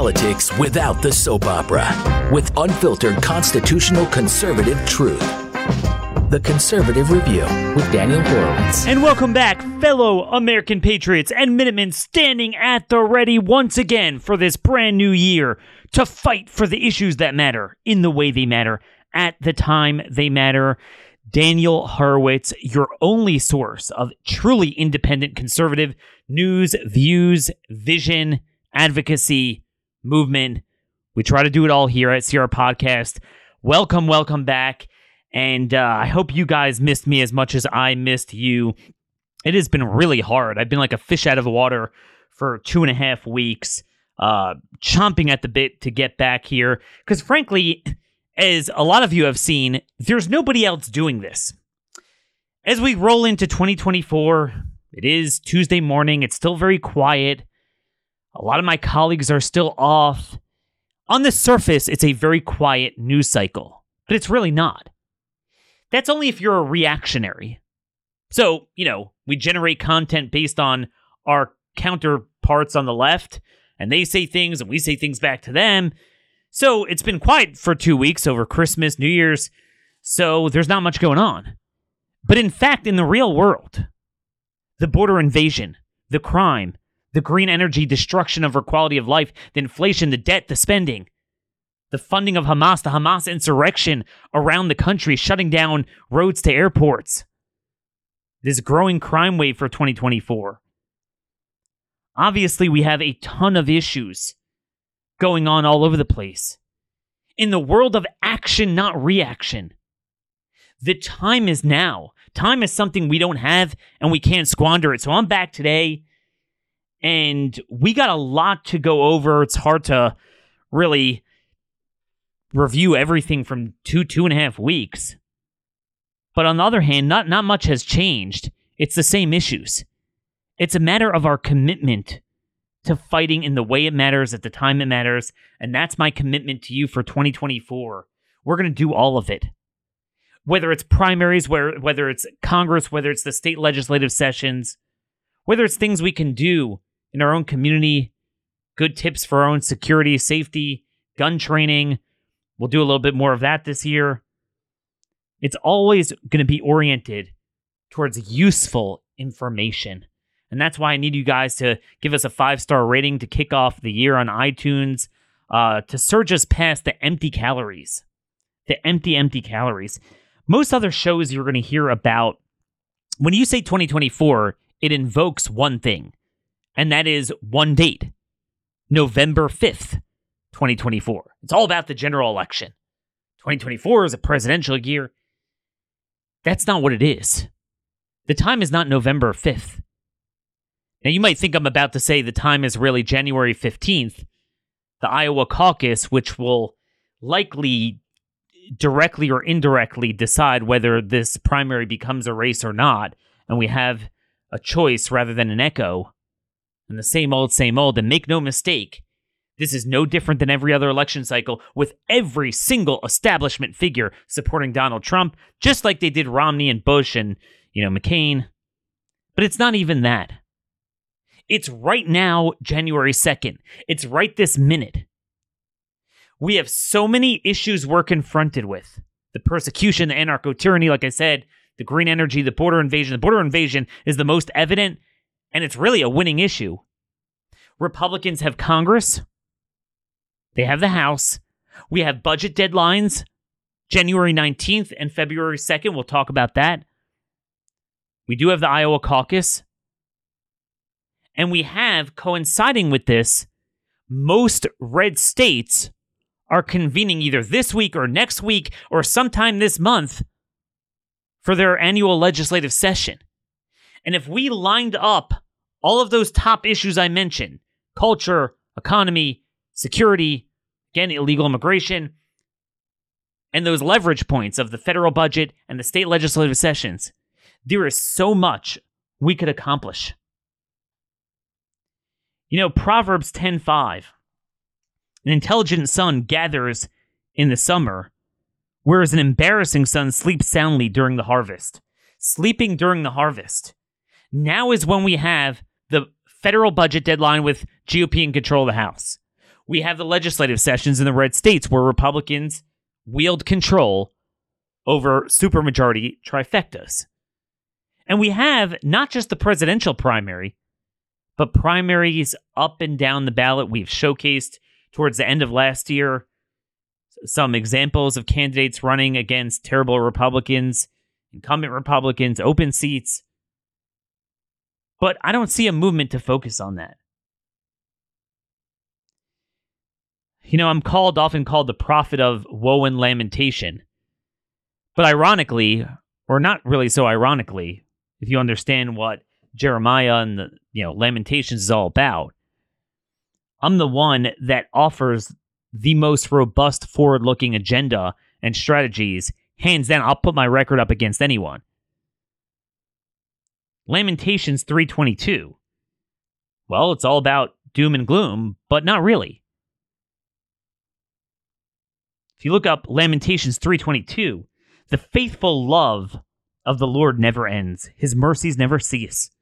politics without the soap opera with unfiltered constitutional conservative truth. The Conservative Review with Daniel Horowitz. And welcome back, fellow American patriots and Minutemen standing at the ready once again for this brand new year to fight for the issues that matter in the way they matter at the time they matter. Daniel Horowitz, your only source of truly independent conservative news, views, vision, advocacy, movement. We try to do it all here at CR Podcast. Welcome, welcome back. And uh, I hope you guys missed me as much as I missed you. It has been really hard. I've been like a fish out of water for two and a half weeks, uh, chomping at the bit to get back here. Because frankly, as a lot of you have seen, there's nobody else doing this. As we roll into 2024, it is Tuesday morning. It's still very quiet. A lot of my colleagues are still off. On the surface, it's a very quiet news cycle, but it's really not. That's only if you're a reactionary. So, you know, we generate content based on our counterparts on the left, and they say things and we say things back to them. So it's been quiet for two weeks over Christmas, New Year's, so there's not much going on. But in fact, in the real world, the border invasion, the crime, the green energy destruction of our quality of life, the inflation, the debt, the spending, the funding of Hamas, the Hamas insurrection around the country, shutting down roads to airports, this growing crime wave for 2024. Obviously, we have a ton of issues going on all over the place. In the world of action, not reaction, the time is now. Time is something we don't have and we can't squander it. So I'm back today and we got a lot to go over. It's hard to really review everything from two, two and a half weeks. But on the other hand, not, not much has changed. It's the same issues. It's a matter of our commitment to fighting in the way it matters at the time it matters. And that's my commitment to you for 2024. We're going to do all of it. Whether it's primaries, where, whether it's Congress, whether it's the state legislative sessions, whether it's things we can do in our own community, good tips for our own security, safety, gun training. We'll do a little bit more of that this year. It's always going to be oriented towards useful information. And that's why I need you guys to give us a five star rating to kick off the year on iTunes, uh, to surge us past the empty calories. The empty, empty calories. Most other shows you're going to hear about, when you say 2024, it invokes one thing and that is one date November 5th, 2024. It's all about the general election. 2024 is a presidential year. That's not what it is. The time is not November 5th. Now, you might think I'm about to say the time is really January 15th, the Iowa caucus, which will likely directly or indirectly decide whether this primary becomes a race or not, and we have a choice rather than an echo and the same old, same old. And make no mistake, this is no different than every other election cycle with every single establishment figure supporting Donald Trump, just like they did Romney and Bush and, you know, McCain. But it's not even that. It's right now, January 2nd. It's right this minute. We have so many issues we're confronted with the persecution, the anarcho tyranny, like I said, the green energy, the border invasion. The border invasion is the most evident and it's really a winning issue. Republicans have Congress, they have the House, we have budget deadlines January 19th and February 2nd. We'll talk about that. We do have the Iowa caucus. And we have, coinciding with this, most red states are convening either this week or next week or sometime this month for their annual legislative session. And if we lined up all of those top issues I mentioned culture, economy, security, again, illegal immigration, and those leverage points of the federal budget and the state legislative sessions, there is so much we could accomplish. You know, Proverbs 10:5. An intelligent son gathers in the summer, whereas an embarrassing son sleeps soundly during the harvest. Sleeping during the harvest. Now is when we have the federal budget deadline with GOP in control of the House. We have the legislative sessions in the red states where Republicans wield control over supermajority trifectas. And we have not just the presidential primary, but primaries up and down the ballot. We've showcased towards the end of last year some examples of candidates running against terrible Republicans, incumbent Republicans, open seats. But I don't see a movement to focus on that. You know, I'm called often called the prophet of woe and lamentation. But ironically, or not really so ironically, if you understand what Jeremiah and the you know Lamentations is all about, I'm the one that offers the most robust forward-looking agenda and strategies. Hands down, I'll put my record up against anyone. Lamentations 322. Well, it's all about doom and gloom, but not really. If you look up Lamentations 322, the faithful love of the Lord never ends. His mercies never cease.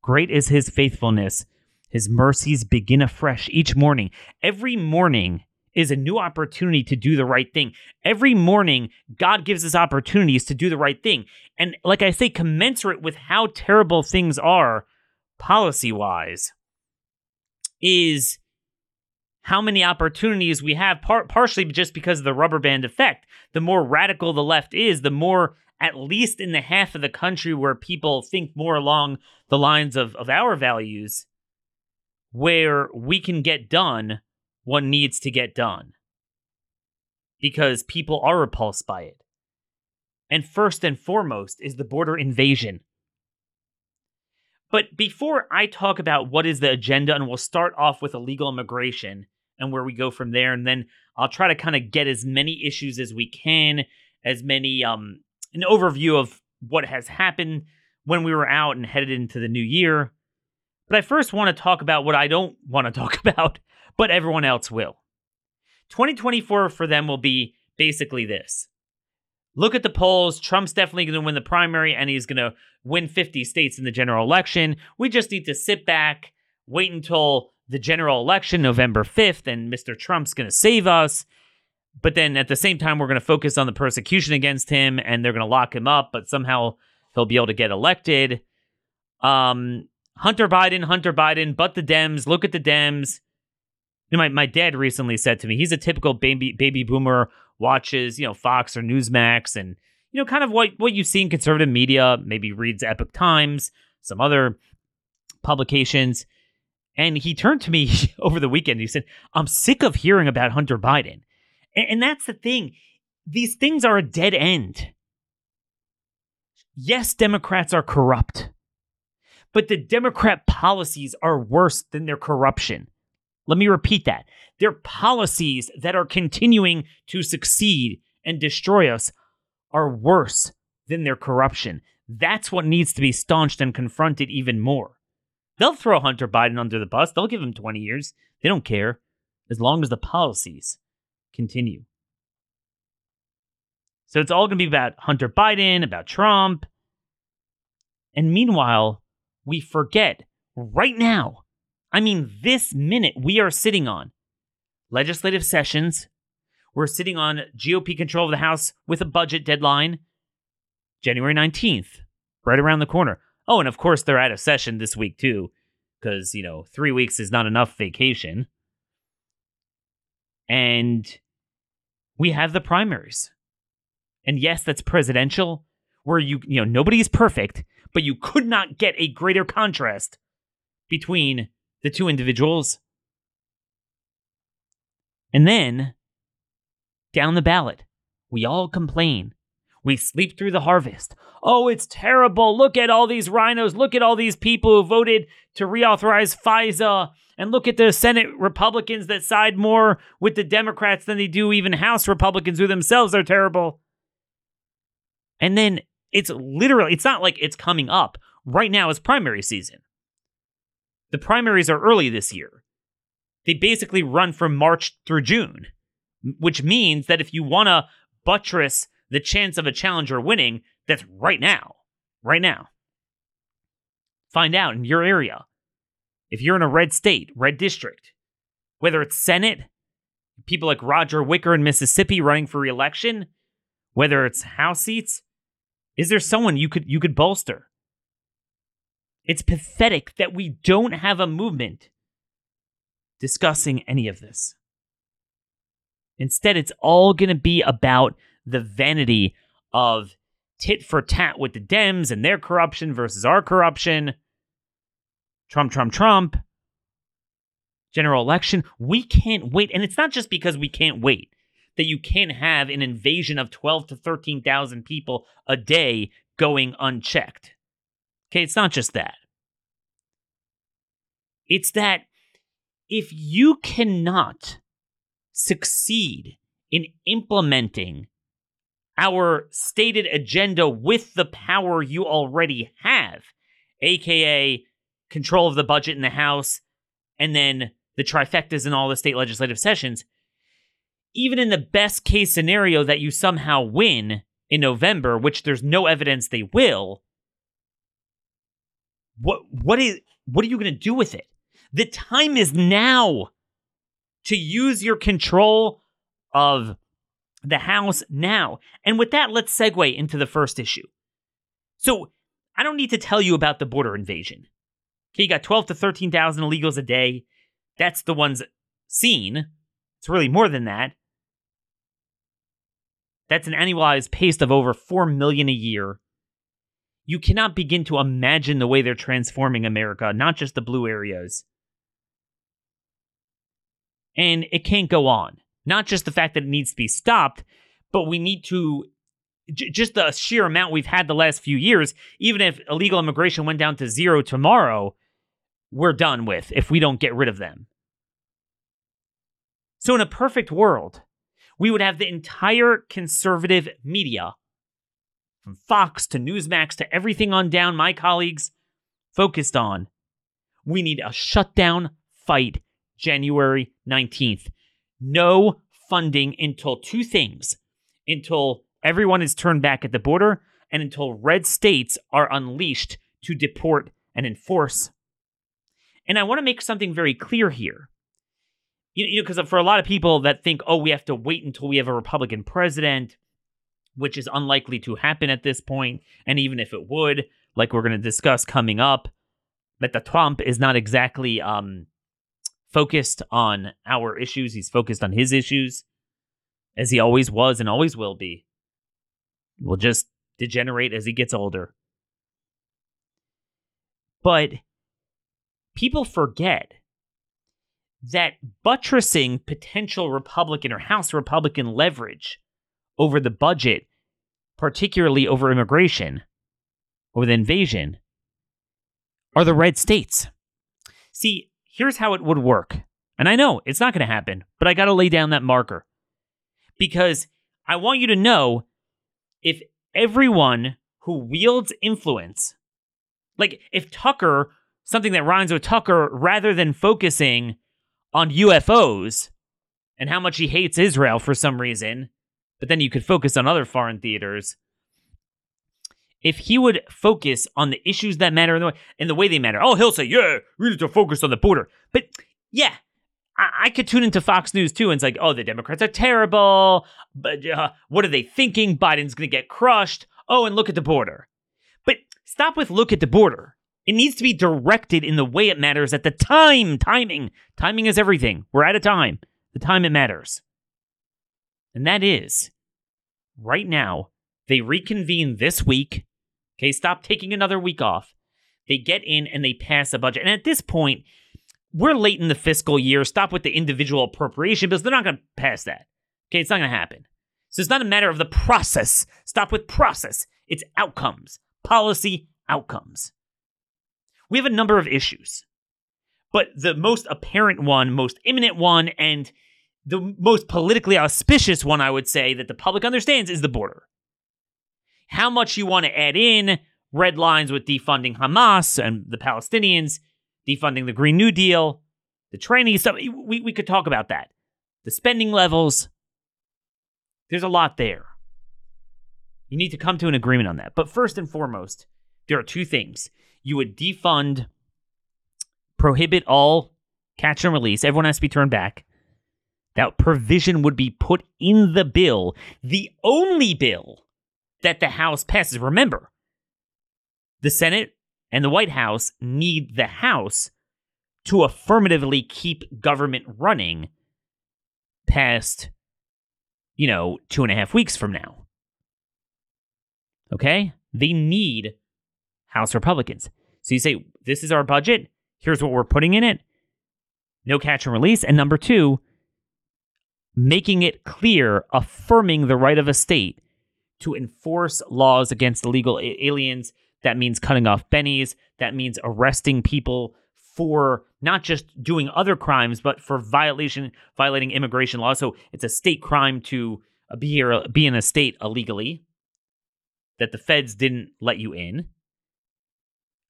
Great is his faithfulness. His mercies begin afresh each morning. Every morning is a new opportunity to do the right thing. Every morning, God gives us opportunities to do the right thing. And like I say, commensurate with how terrible things are policy wise, is how many opportunities we have, par- partially just because of the rubber band effect. The more radical the left is, the more, at least in the half of the country where people think more along the lines of, of our values, where we can get done what needs to get done. Because people are repulsed by it. And first and foremost is the border invasion. But before I talk about what is the agenda, and we'll start off with illegal immigration and where we go from there, and then I'll try to kind of get as many issues as we can, as many um an overview of what has happened when we were out and headed into the new year. But I first want to talk about what I don't want to talk about, but everyone else will. 2024 for them will be basically this look at the polls. Trump's definitely going to win the primary and he's going to win 50 states in the general election. We just need to sit back, wait until the general election, November 5th, and Mr. Trump's going to save us. But then at the same time, we're going to focus on the persecution against him and they're going to lock him up, but somehow he'll be able to get elected. Um, Hunter Biden, Hunter Biden, but the Dems, look at the Dems. You know, my, my dad recently said to me, he's a typical baby baby boomer watches, you know, Fox or Newsmax and, you know, kind of what, what you see in conservative media, maybe reads Epoch Times, some other publications. And he turned to me over the weekend. He said, I'm sick of hearing about Hunter Biden. And, and that's the thing. These things are a dead end. Yes, Democrats are corrupt, but the Democrat policies are worse than their corruption. Let me repeat that. Their policies that are continuing to succeed and destroy us are worse than their corruption. That's what needs to be staunched and confronted even more. They'll throw Hunter Biden under the bus. They'll give him 20 years. They don't care as long as the policies continue. So it's all going to be about Hunter Biden, about Trump. And meanwhile, we forget right now I mean, this minute we are sitting on legislative sessions. We're sitting on GOP control of the House with a budget deadline, January 19th, right around the corner. Oh, and of course, they're out of session this week, too, because, you know, three weeks is not enough vacation. And we have the primaries. And yes, that's presidential, where you, you know, nobody's perfect, but you could not get a greater contrast between the two individuals. And then, down the ballot, we all complain. We sleep through the harvest. Oh, it's terrible. Look at all these RINOs. Look at all these people who voted to reauthorize FISA. And look at the Senate Republicans that side more with the Democrats than they do even House Republicans who themselves are terrible. And then it's literally, it's not like it's coming up. Right now is primary season. The primaries are early this year. They basically run from March through June, which means that if you want to buttress the chance of a challenger winning, that's right now. Right now. Find out in your area. If you're in a red state, red district, Whether it's Senate, people like Roger Wicker in Mississippi running for reelection, whether it's House seats, is there someone you could you could bolster? It's pathetic that we don't have a movement discussing any of this. Instead, it's all going to be about the vanity of tit for tat with the Dems and their corruption versus our corruption. Trump, Trump, Trump. General election. We can't wait. And it's not just because we can't wait that you can't have an invasion of 12 to 13,000 people a day going unchecked. Okay, it's not just that. It's that if you cannot succeed in implementing our stated agenda with the power you already have, aka control of the budget in the House, and then the trifectas in all the state legislative sessions, even in the best case scenario that you somehow win in November, which there's no evidence they will, what what is what are you going to do with it? The time is now to use your control of the House now. And with that, let's segue into the first issue. So, I don't need to tell you about the border invasion. Okay, you got 12 to 13,000 illegals a day. That's the ones seen. It's really more than that. That's an annualized pace of over 4 million a year. You cannot begin to imagine the way they're transforming America, not just the blue areas. And it can't go on. Not just the fact that it needs to be stopped, but we need to j- just the sheer amount we've had the last few years, even if illegal immigration went down to zero tomorrow, we're done with if we don't get rid of them. So, in a perfect world, we would have the entire conservative media, from Fox to Newsmax to everything on down, my colleagues, focused on we need a shutdown fight January 19th. No funding until two things until everyone is turned back at the border and until red states are unleashed to deport and enforce. And I want to make something very clear here. You know, because for a lot of people that think, oh, we have to wait until we have a Republican president, which is unlikely to happen at this point, and even if it would, like we're going to discuss coming up, that the Trump is not exactly um, focused on our issues. He's focused on his issues, as he always was and always will be. Will just degenerate as he gets older. But people forget that buttressing potential Republican or House Republican leverage over the budget, particularly over immigration, over the invasion, are the red states. See, here's how it would work. And I know it's not going to happen, but I got to lay down that marker because I want you to know if everyone who wields influence, like if Tucker, something that rhymes with Tucker, rather than focusing on UFOs and how much he hates Israel for some reason, but then you could focus on other foreign theaters. If he would focus on the issues that matter in the way, in the way they matter, oh, he'll say, "Yeah, we need to focus on the border." But yeah, I, I could tune into Fox News too, and it's like, "Oh, the Democrats are terrible. But uh, what are they thinking? Biden's going to get crushed." Oh, and look at the border. But stop with look at the border. It needs to be directed in the way it matters at the time. Timing. Timing is everything. We're at a time. The time it matters. And that is right now, they reconvene this week. Okay, stop taking another week off. They get in and they pass a budget. And at this point, we're late in the fiscal year. Stop with the individual appropriation bills. They're not going to pass that. Okay, it's not going to happen. So it's not a matter of the process. Stop with process. It's outcomes, policy outcomes. We have a number of issues, but the most apparent one, most imminent one, and the most politically auspicious one, I would say, that the public understands is the border. How much you want to add in red lines with defunding Hamas and the Palestinians, defunding the Green New Deal, the training stuff, we, we could talk about that. The spending levels, there's a lot there. You need to come to an agreement on that. But first and foremost, there are two things you would defund, prohibit all catch and release. Everyone has to be turned back. That provision would be put in the bill, the only bill that the House passes. Remember, the Senate and the White House need the House to affirmatively keep government running past, you know, two and a half weeks from now. Okay? They need House Republicans. So you say, this is our budget. Here's what we're putting in it. No catch and release. And number two, making it clear, affirming the right of a state to enforce laws against illegal aliens. That means cutting off bennies. That means arresting people for not just doing other crimes, but for violation violating immigration law. So it's a state crime to uh, be here, uh, be in a state illegally that the feds didn't let you in,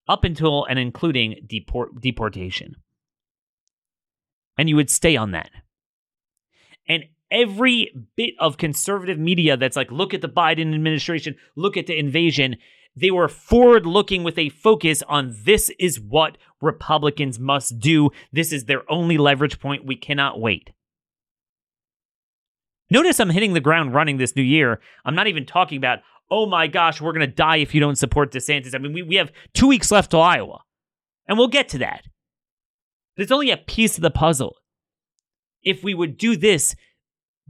up until and including deport, deportation. And you would stay on that. And every bit of conservative media that's like, look at the Biden administration, look at the invasion, they were forward looking with a focus on this is what Republicans must do. This is their only leverage point. We cannot wait. Notice I'm hitting the ground running this new year. I'm not even talking about, oh my gosh, we're going to die if you don't support DeSantis. I mean, we, we have two weeks left till Iowa, and we'll get to that. But it's only a piece of the puzzle. If we would do this,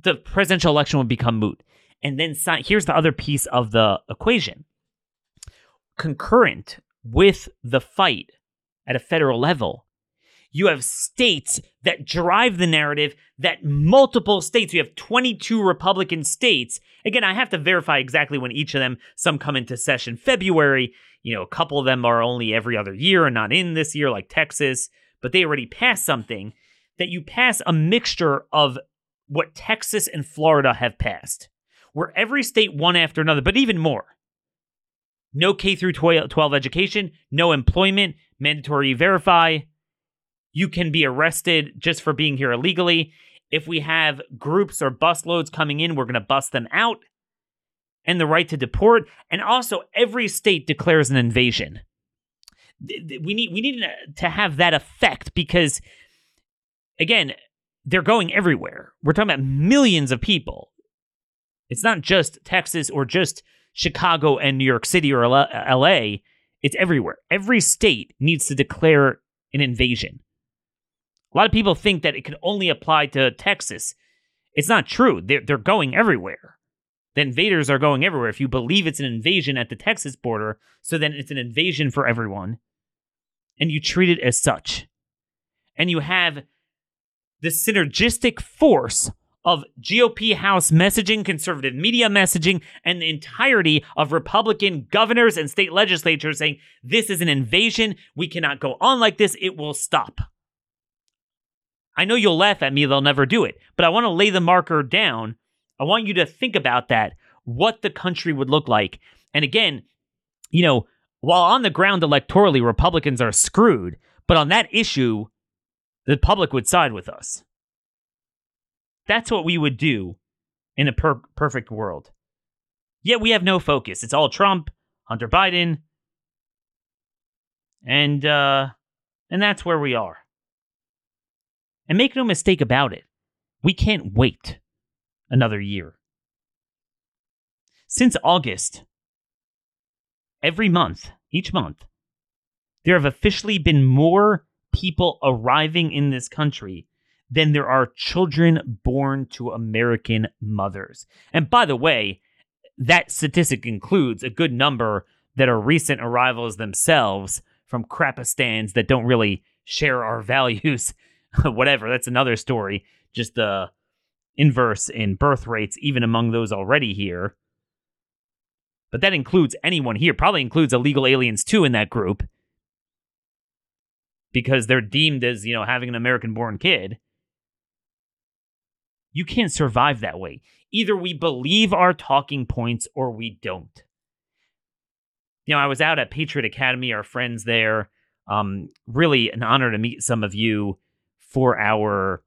the presidential election would become moot. And then here's the other piece of the equation. Concurrent with the fight at a federal level, you have states that drive the narrative that multiple states, you have 22 Republican states. Again, I have to verify exactly when each of them, some come into session February. You know, a couple of them are only every other year and not in this year, like Texas, but they already passed something that you pass a mixture of what Texas and Florida have passed, where every state one after another, but even more. No K through 12 education, no employment, mandatory verify, you can be arrested just for being here illegally. If we have groups or busloads coming in, we're going to bust them out. And the right to deport. And also, every state declares an invasion. We need we need to have that effect because, again, they're going everywhere. We're talking about millions of people. It's not just Texas or just Chicago and New York City or LA. It's everywhere. Every state needs to declare an invasion. A lot of people think that it can only apply to Texas. It's not true. They're, they're going everywhere. The invaders are going everywhere. If you believe it's an invasion at the Texas border, so then it's an invasion for everyone. And you treat it as such. And you have the synergistic force of GOP House messaging, conservative media messaging, and the entirety of Republican governors and state legislatures saying this is an invasion. We cannot go on like this. It will stop. I know you'll laugh at me, they'll never do it, but I want to lay the marker down. I want you to think about that, what the country would look like. And again, you know, while on the ground electorally, Republicans are screwed, but on that issue, the public would side with us. That's what we would do in a per- perfect world. Yet we have no focus. It's all Trump, Hunter Biden, and uh, and that's where we are. And make no mistake about it, we can't wait another year. Since August, every month, each month, there have officially been more people arriving in this country than there are children born to American mothers. And by the way, that statistic includes a good number that are recent arrivals themselves from Crapistans that don't really share our values whatever. That's another story. Just the inverse in birth rates, even among those already here. But that includes anyone here, probably includes illegal aliens too in that group. Because they're deemed as, you know, having an American born kid. You can't survive that way. Either we believe our talking points or we don't. You know, I was out at Patriot Academy, our friends there. Um, really an honor to meet some of you for our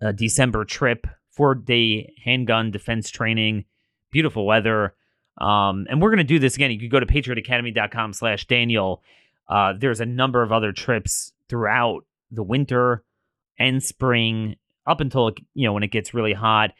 uh, December trip, four day handgun defense training, beautiful weather. Um, and we're going to do this again. You can go to patriotacademy.com slash Daniel. Uh, there's a number of other trips throughout the winter. and spring up until you know when it gets really hot.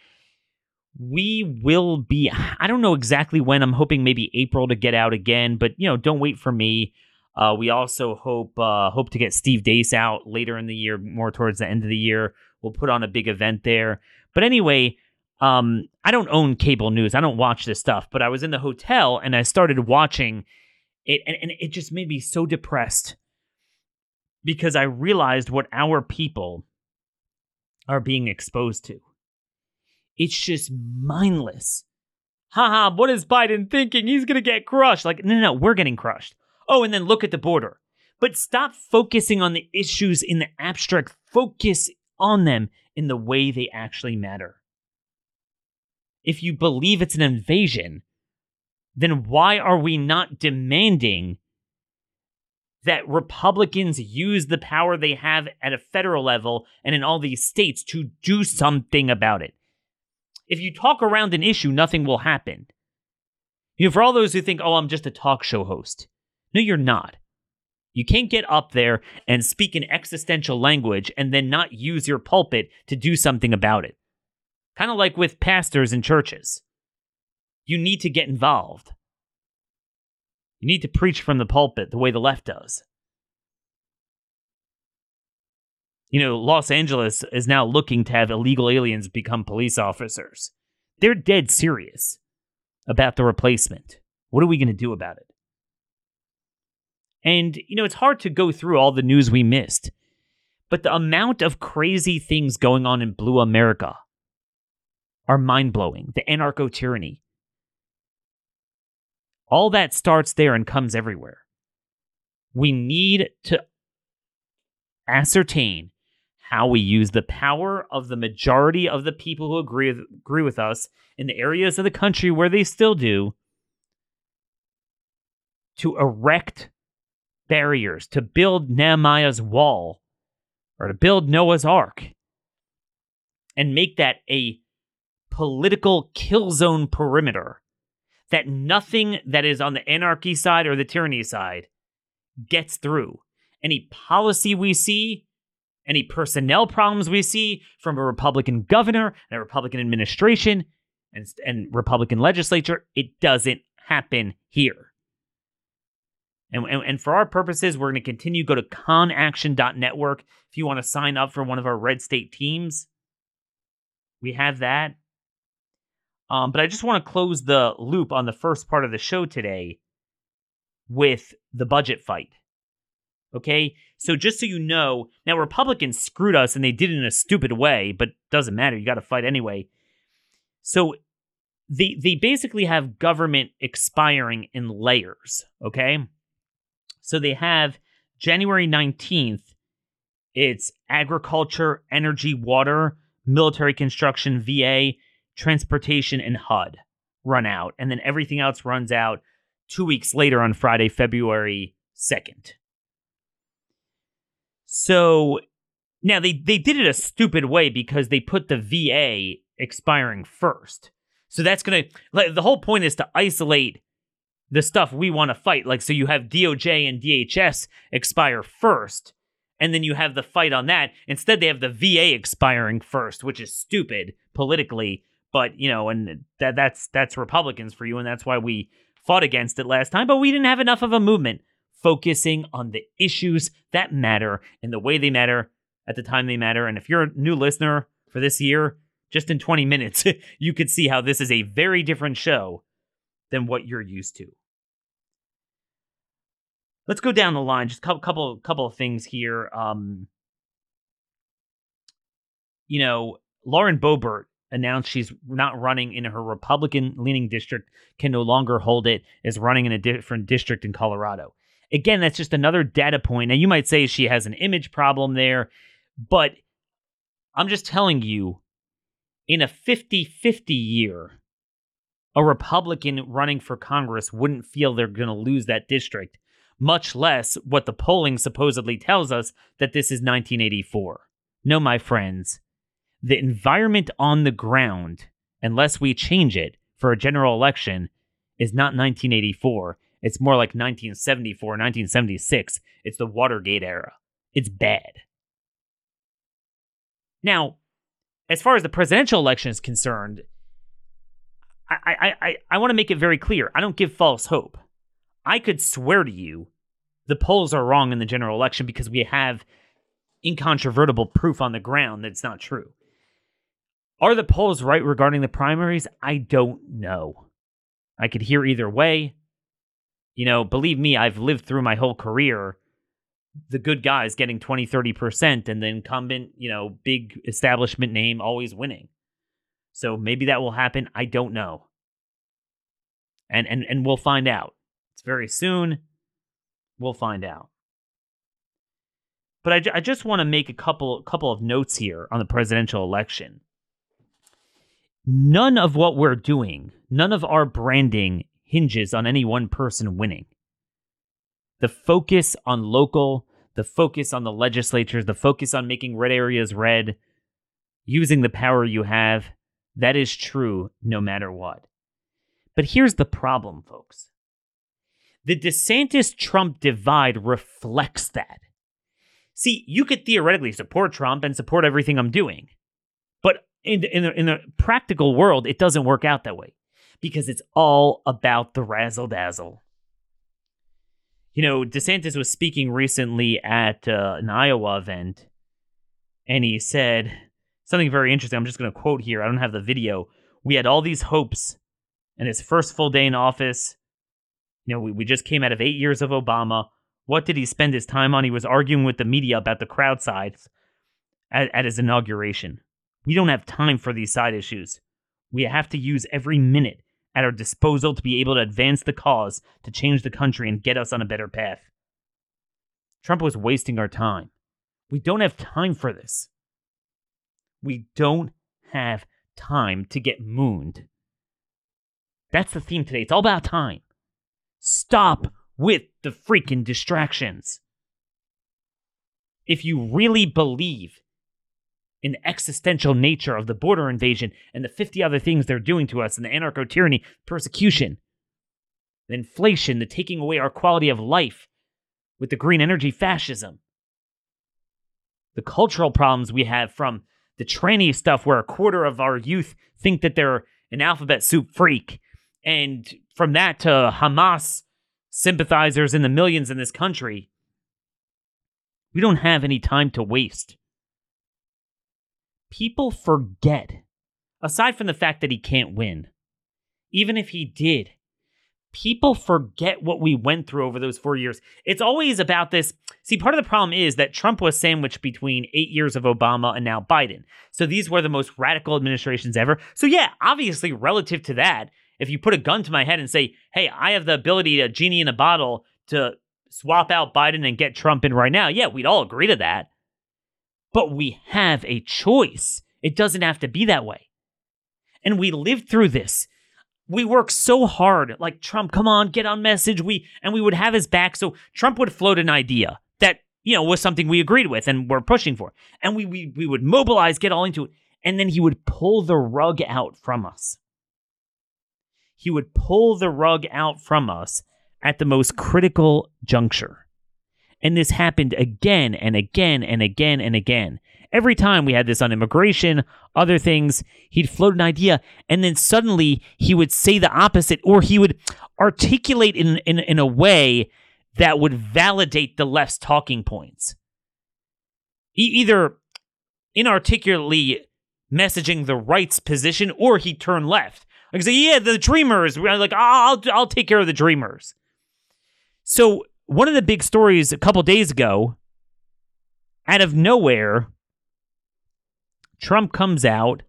We will be i don't know exactly when. I'm hoping maybe april to get out again but you know don't wait for me. Uh, we also hope uh, hope to get steve Deace out later in the year more towards the end of the year. We'll put on a big event there. But anyway um, i don't own cable news. I don't watch this stuff but i was in the hotel and i started watching it and, and it just made me so depressed because i realized what our people are being exposed to it's just mindless. Haha, what is Biden thinking? He's going to get crushed. Like, no, no, no, we're getting crushed. Oh, and then look at the border. But stop focusing on the issues in the abstract. Focus on them in the way they actually matter. If you believe it's an invasion, then why are we not demanding that Republicans use the power they have at a federal level and in all these states to do something about it? If you talk around an issue, nothing will happen. You know, for all those who think, oh, I'm just a talk show host. No, you're not. You can't get up there and speak in existential language and then not use your pulpit to do something about it. Kind of like with pastors and churches. You need to get involved. You need to preach from the pulpit the way the left does. you know, Los Angeles is now looking to have illegal aliens become police officers. They're dead serious about the replacement. What are we going to do about it? And, you know, it's hard to go through all the news we missed, but the amount of crazy things going on in Blue America are mind blowing. The anarcho tyranny. All that starts there and comes everywhere. We need to ascertain how we use the power of the majority of the people who agree with, agree with us in the areas of the country where they still do to erect barriers, to build Nehemiah's wall, or to build Noah's ark, and make that a political kill zone perimeter that nothing that is on the anarchy side or the tyranny side gets through. Any policy we see any personnel problems we see from a Republican governor and a Republican administration and, and Republican legislature, it doesn't happen here. And, and, and for our purposes, we're going to continue go to conaction.network if you want to sign up for one of our red state teams. We have that. Um, but I just want to close the loop on the first part of the show today with the budget fight. Okay? So just so you know, now Republicans screwed us and they did it in a stupid way, but doesn't matter. You got to fight anyway. So they they basically have government expiring in layers, okay? So they have January 19th, it's agriculture, energy, water, military construction, VA, transportation, and HUD run out. And then everything else runs out two weeks later on Friday, February 2nd. So now they, they did it a stupid way because they put the VA expiring first. So that's going to, like, the whole point is to isolate the stuff we want to fight. Like, so you have DOJ and DHS expire first, and then you have the fight on that. Instead, they have the VA expiring first, which is stupid politically. But you know, and that that's that's Republicans for you, and that's why we fought against it last time. But we didn't have enough of a movement focusing on the issues that matter and the way they matter at the time they matter. And if you're a new listener for this year, just in 20 minutes, you could see how this is a very different show than what you're used to. Let's go down the line. Just a couple, couple, couple of things here. Um, you know, Lauren Boebert announced she's not running in her Republican leaning district, can no longer hold it, is running in a different district in Colorado. Again, that's just another data point. Now, you might say she has an image problem there, but I'm just telling you, in a 50 50 year, a Republican running for Congress wouldn't feel they're going to lose that district, much less what the polling supposedly tells us that this is 1984. No, my friends, the environment on the ground, unless we change it for a general election, is not 1984. It's more like 1974, 1976. It's the Watergate era. It's bad. Now, as far as the presidential election is concerned, I, I, I, I want to make it very clear. I don't give false hope. I could swear to you the polls are wrong in the general election because we have incontrovertible proof on the ground that it's not true. Are the polls right regarding the primaries? I don't know. I could hear either way. You know, believe me, I've lived through my whole career the good guys getting 20, 30% and the incumbent, you know, big establishment name always winning. So maybe that will happen. I don't know. And and and we'll find out. It's very soon. We'll find out. But I, I just want to make a couple couple of notes here on the presidential election none of what we're doing, none of our branding hinges on any one person winning. The focus on local, the focus on the legislatures, the focus on making red areas red, using the power you have, that is true no matter what. But here's the problem, folks. The DeSantis Trump divide reflects that. See, you could theoretically support Trump and support everything I'm doing in the, in the, in the practical world, it doesn't work out that way because it's all about the razzle dazzle. You know, DeSantis was speaking recently at uh, an Iowa event, and he said something very interesting. I'm just going to quote here. I don't have the video. We had all these hopes, and his first full day in office. You know, we, we just came out of eight years of Obama. What did he spend his time on? He was arguing with the media about the crowd size at, at his inauguration. We don't have time for these side issues. We have to use every minute at our disposal to be able to advance the cause, to change the country, and get us on a better path. Trump was wasting our time. We don't have time for this. We don't have time to get mooned. That's the theme today. It's all about time. Stop with the freaking distractions. If you really believe in the existential nature of the border invasion and the 50 other things they're doing to us and the anarcho tyranny, persecution, the inflation, the taking away our quality of life with the green energy fascism, the cultural problems we have from the tranny stuff where a quarter of our youth think that they're an alphabet soup freak, and from that to Hamas sympathizers in the millions in this country. We don't have any time to waste people forget, aside from the fact that he can't win, even if he did, people forget what we went through over those four years. It's always about this. See, part of the problem is that Trump was sandwiched between eight years of Obama and now Biden. So these were the most radical administrations ever. So, yeah, obviously, relative to that, if you put a gun to my head and say, hey, I have the ability to genie in a bottle to swap out Biden and get Trump in right now, yeah, we'd all agree to that. But we have a choice. It doesn't have to be that way. And we lived through this. We worked so hard, like Trump, come on, get on message. We and we would have his back. So Trump would float an idea that, you know, was something we agreed with and were pushing for. And we we, we would mobilize, get all into it, and then he would pull the rug out from us. He would pull the rug out from us at the most critical juncture. And this happened again and again and again and again. Every time we had this on immigration, other things, he'd float an idea and then suddenly he would say the opposite or he would articulate in, in, in a way that would validate the left's talking points. E- either inarticulately messaging the right's position or he'd turn left. Like say, yeah, the dreamers. Like, I'll, I'll take care of the dreamers. So one of the big stories a couple days ago, out of nowhere, Trump comes out.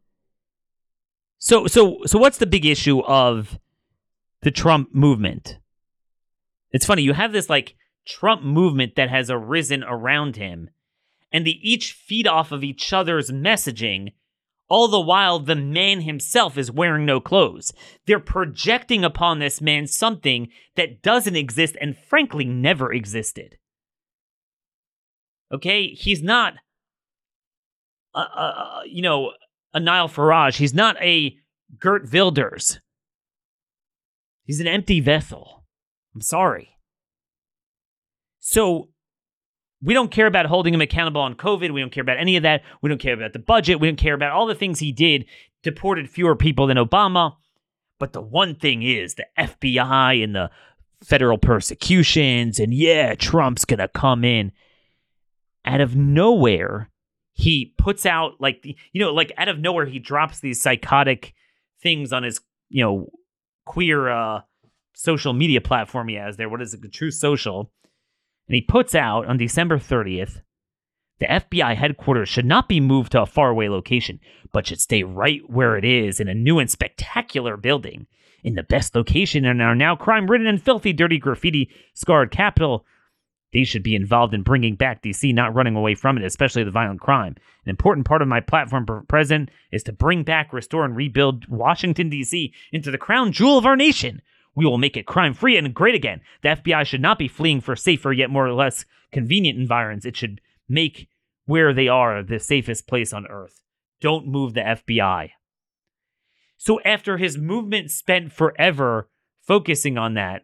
So so so what's the big issue of the Trump movement? It's funny, you have this like Trump movement that has arisen around him, and they each feed off of each other's messaging all the while, the man himself is wearing no clothes. They're projecting upon this man something that doesn't exist and frankly never existed. Okay? He's not, a, a, you know, a Nigel Farage. He's not a Geert Wilders. He's an empty vessel. I'm sorry. So we don't care about holding him accountable on COVID. We don't care about any of that. We don't care about the budget. We don't care about all the things he did, deported fewer people than Obama. But the one thing is the FBI and the federal persecutions, and yeah, Trump's going to come in. Out of nowhere, he puts out like, the, you know, like out of nowhere, he drops these psychotic things on his, you know, queer uh, social media platform he has there. What is it? Truth Social. And he puts out on December 30th the FBI headquarters should not be moved to a faraway location, but should stay right where it is in a new and spectacular building. In the best location in our now crime ridden and filthy, dirty, graffiti scarred capital, they should be involved in bringing back DC, not running away from it, especially the violent crime. An important part of my platform for president is to bring back, restore, and rebuild Washington, D.C. into the crown jewel of our nation. We will make it crime free and great again. The FBI should not be fleeing for safer, yet more or less convenient environs. It should make where they are the safest place on earth. Don't move the FBI. So, after his movement spent forever focusing on that,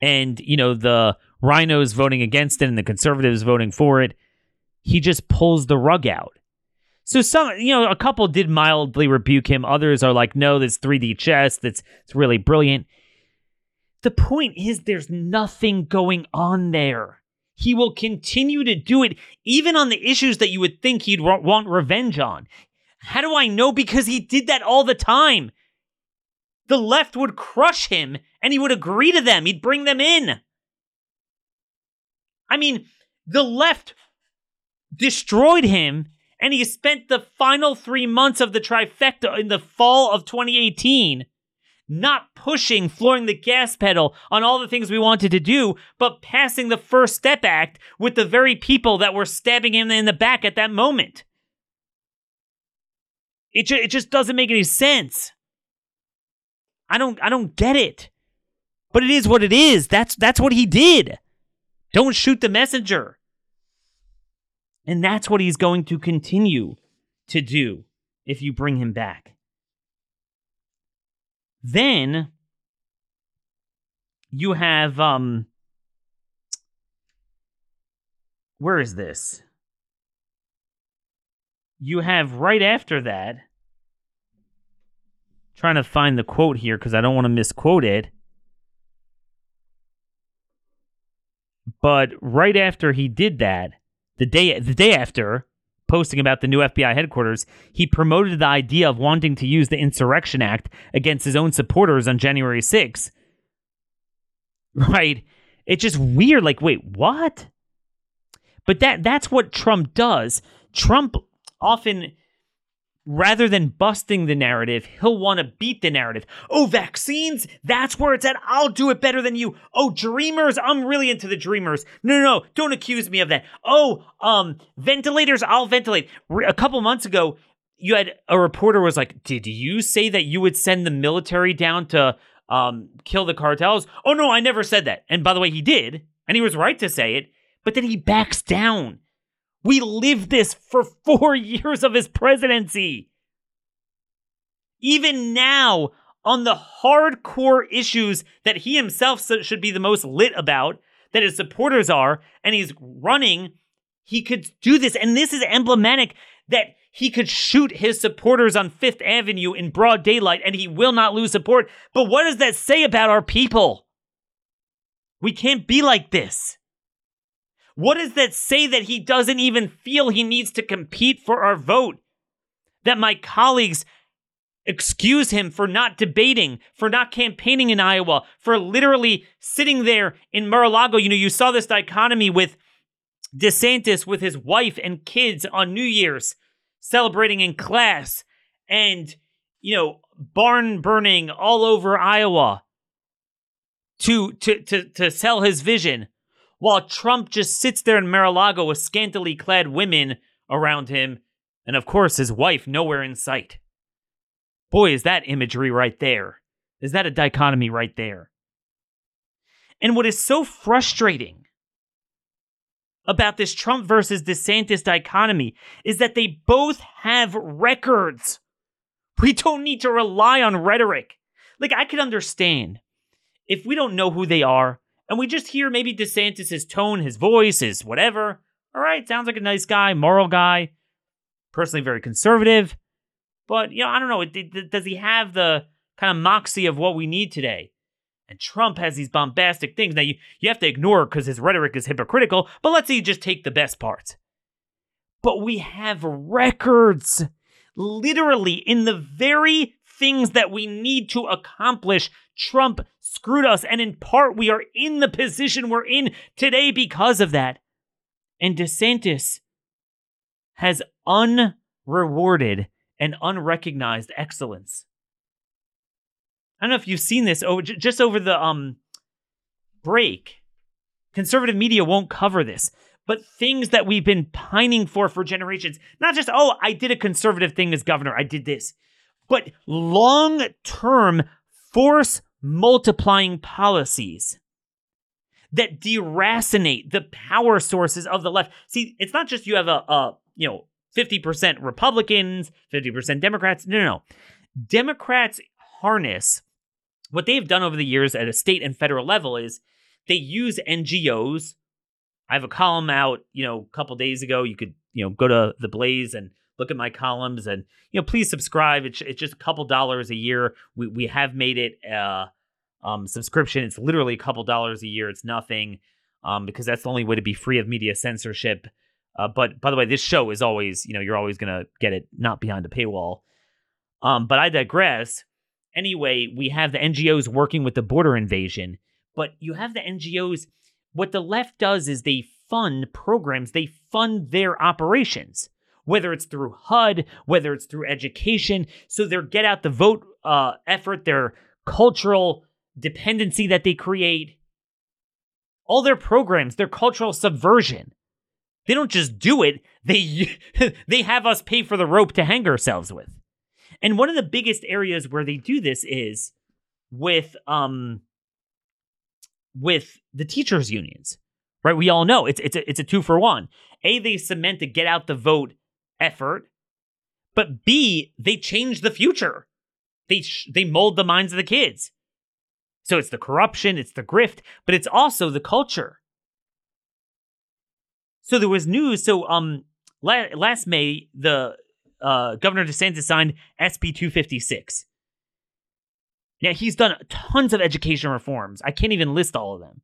and, you know, the RINOs voting against it and the conservatives voting for it, he just pulls the rug out. So some, you know, a couple did mildly rebuke him. Others are like, no, this 3D chess, that's it's really brilliant. The point is, there's nothing going on there. He will continue to do it, even on the issues that you would think he'd want revenge on. How do I know? Because he did that all the time. The left would crush him and he would agree to them. He'd bring them in. I mean, the left destroyed him and he spent the final three months of the trifecta in the fall of 2018 not pushing, flooring the gas pedal on all the things we wanted to do, but passing the First Step Act with the very people that were stabbing him in the back at that moment. It, ju- it just doesn't make any sense. I don't I don't get it. But it is what it is. That's that's what he did. Don't shoot the messenger. And that's what he's going to continue to do if you bring him back. Then you have um where is this? You have right after that trying to find the quote here because I don't want to misquote it. But right after he did that, the day the day after, posting about the new FBI headquarters, he promoted the idea of wanting to use the Insurrection Act against his own supporters on January 6th. Right? It's just weird. Like, wait, what? But that that's what Trump does. Trump often rather than busting the narrative, he'll want to beat the narrative. Oh, vaccines? That's where it's at. I'll do it better than you. Oh, dreamers? I'm really into the dreamers. No, no, no. Don't accuse me of that. Oh, um, ventilators? I'll ventilate. A couple months ago, you had a reporter was like, "Did you say that you would send the military down to um kill the cartels?" Oh no, I never said that. And by the way, he did, and he was right to say it, but then he backs down. We lived this for four years of his presidency. Even now, on the hardcore issues that he himself should be the most lit about, that his supporters are, and he's running, he could do this. And this is emblematic that he could shoot his supporters on Fifth Avenue in broad daylight and he will not lose support. But what does that say about our people? We can't be like this. What does that say that he doesn't even feel he needs to compete for our vote? That my colleagues excuse him for not debating, for not campaigning in Iowa, for literally sitting there in Mar-a-Lago. You know, you saw this dichotomy with DeSantis with his wife and kids on New Year's celebrating in class and, you know, barn burning all over Iowa to, to, to, to sell his vision while Trump just sits there in Mar-a-Lago with scantily clad women around him, and of course his wife nowhere in sight. Boy, is that imagery right there. Is that a dichotomy right there? And what is so frustrating about this Trump versus DeSantis dichotomy is that they both have records. We don't need to rely on rhetoric. Like, I could understand if we don't know who they are And we just hear maybe DeSantis's tone, his voice, his whatever. All right, sounds like a nice guy, moral guy, personally very conservative. But, you know, I don't know. Does he have the kind of moxie of what we need today? And Trump has these bombastic things. Now, you, you have to ignore because his rhetoric is hypocritical, but let's say you just take the best parts. But we have records, literally, in the very things that we need to accomplish. Trump screwed us. And in part, we are in the position we're in today because of that. And DeSantis has unrewarded and unrecognized excellence. I don't know if you've seen this over just over the um break. Conservative media won't cover this, but things that we've been pining for for generations. Not just oh, I did a conservative thing as governor, I did this, but long-term force multiplying policies that deracinate the power sources of the left. See, it's not just you have a, a you know 50% Republicans, 50% Democrats. No, no, no. Democrats harness what they've done over the years at a state and federal level is they use NGOs. I have a column out, you know, a couple days ago. You could, you know, go to the Blaze and look at my columns and, you know, please subscribe. It's, it's just a couple dollars a year. We, we have made it a um, subscription. It's literally a couple dollars a year. It's nothing um, because that's the only way to be free of media censorship. Uh, but by the way, this show is always, you know, you're always going to get it not behind a paywall. Um, but I digress. Anyway, we have the NGOs working with the border invasion, but you have the NGOs. What the left does is they fund programs, they fund their operations, whether it's through HUD, whether it's through education. So their get out the vote uh, effort, their cultural dependency that they create, all their programs, their cultural subversion. They don't just do it, they they have us pay for the rope to hang ourselves with. And one of the biggest areas where they do this is with um with the teachers unions. Right? We all know it's it's a, it's a two for one. A they cement the get out the vote effort, but B they change the future. They sh- they mold the minds of the kids. So it's the corruption, it's the grift, but it's also the culture. So there was news. So um, la- last May, the uh, Governor DeSantis signed SB 256. Now, he's done tons of education reforms. I can't even list all of them.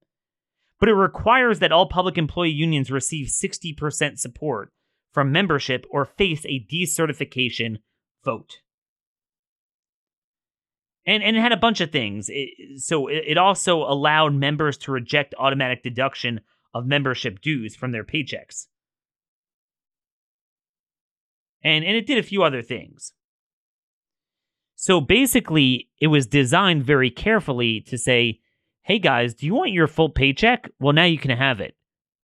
But it requires that all public employee unions receive 60% support from membership or face a decertification vote. And, and it had a bunch of things. It, so it, it also allowed members to reject automatic deduction of membership dues from their paychecks and and it did a few other things. So basically, it was designed very carefully to say, "Hey guys, do you want your full paycheck? Well, now you can have it.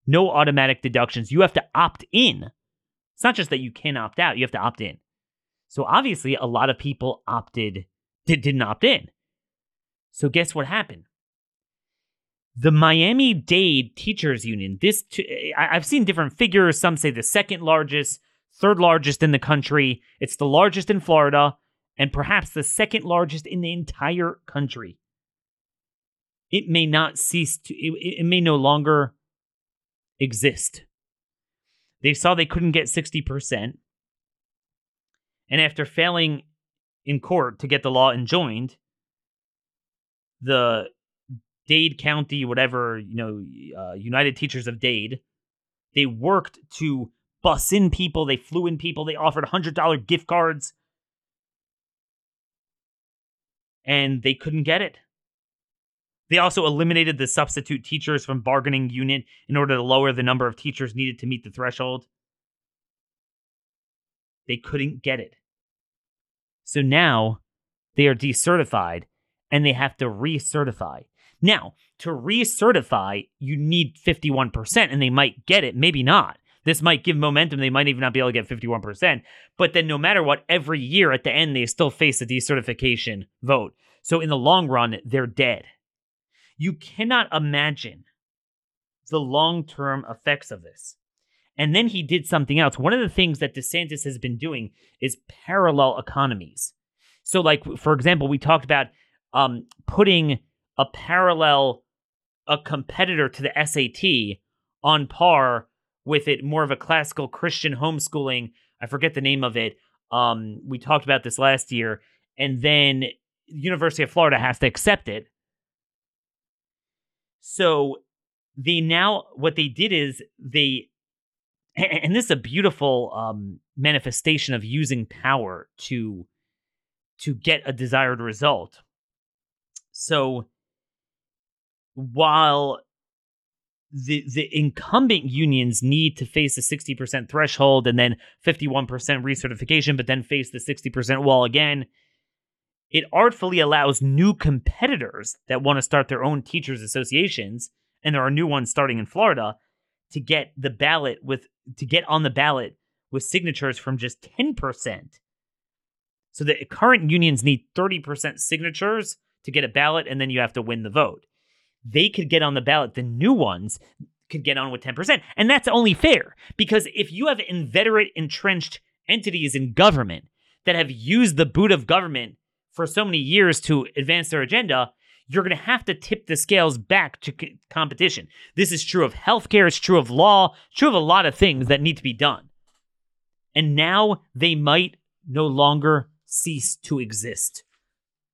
No automatic deductions. You have to opt in. It's not just that you can opt out; you have to opt in." So obviously, a lot of people opted did, didn't opt in. So guess what happened? The Miami Dade Teachers Union. This t- I've seen different figures. Some say the second largest third largest in the country. It's the largest in Florida and perhaps the second largest in the entire country. It may not cease to, it, it may no longer exist. They saw they couldn't get 60%. And after failing in court to get the law enjoined, the Dade County, whatever, you know, uh, United Teachers of Dade, they worked to bus in people, they flew in people, they offered $100 gift cards. And they couldn't get it. They also eliminated the substitute teachers from bargaining unit in order to lower the number of teachers needed to meet the threshold. They couldn't get it. So now they are decertified and they have to recertify. Now, to recertify, you need 51%, and they might get it, maybe not. This might give momentum. They might even not be able to get 51%. But then, no matter what, every year at the end, they still face a decertification vote. So, in the long run, they're dead. You cannot imagine the long term effects of this. And then he did something else. One of the things that DeSantis has been doing is parallel economies. So, like, for example, we talked about um, putting a parallel a competitor to the SAT on par with it more of a classical Christian homeschooling. I forget the name of it. Um, we talked about this last year, and then University of Florida has to accept it. So they now what they did is they and this is a beautiful um, manifestation of using power to to get a desired result. So while the the incumbent unions need to face the 60% threshold and then 51% recertification but then face the 60% wall again it artfully allows new competitors that want to start their own teachers associations and there are new ones starting in Florida to get the ballot with to get on the ballot with signatures from just 10%. So the current unions need 30% signatures to get a ballot and then you have to win the vote. They could get on the ballot, the new ones could get on with 10%. And that's only fair because if you have inveterate entrenched entities in government that have used the boot of government for so many years to advance their agenda, you're going to have to tip the scales back to c- competition. This is true of healthcare, it's true of law, it's true of a lot of things that need to be done. And now they might no longer cease to exist.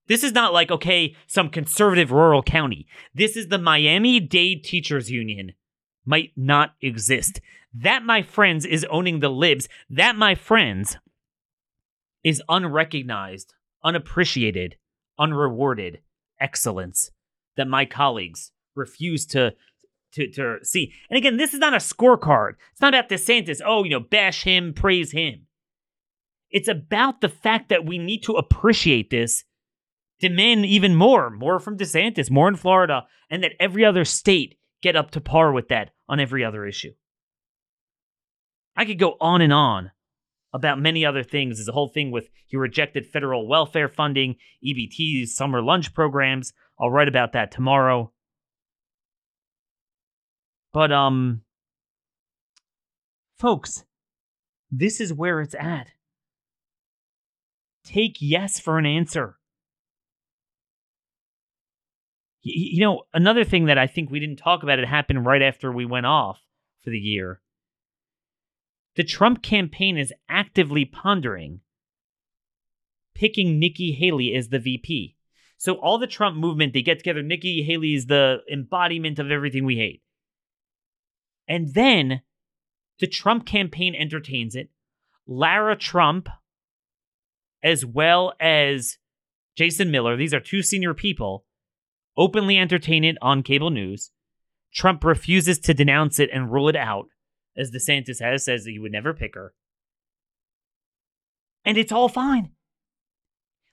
This is not like, okay, some conservative rural county. This is the Miami Dade Teachers Union. Might not exist. That, my friends, is owning the libs. That, my friends, is unrecognized, unappreciated, unrewarded excellence that my colleagues refuse to to to see. And again, this is not a scorecard. It's not about DeSantis. Oh, you know, bash him, praise him. It's about the fact that we need to appreciate this, demand even more, more from DeSantis, more in Florida, and that every other state get up to par with that on every other issue. I could go on and on about many other things. There's a whole thing with he rejected federal welfare funding, EBTs, summer lunch programs. I'll write about that tomorrow. But um folks, this is where it's at. Take yes for an answer. You know, another thing that I think we didn't talk about, it happened right after we went off for the year the Trump campaign is actively pondering picking Nikki Haley as the VP. So all the Trump movement, they get together. Nikki Haley is the embodiment of everything we hate. And then the Trump campaign entertains it. Lara Trump, as well as Jason Miller, these are two senior people, openly entertain it on cable news. Trump refuses to denounce it and rule it out as DeSantis has, says that he would never pick her. And it's all fine.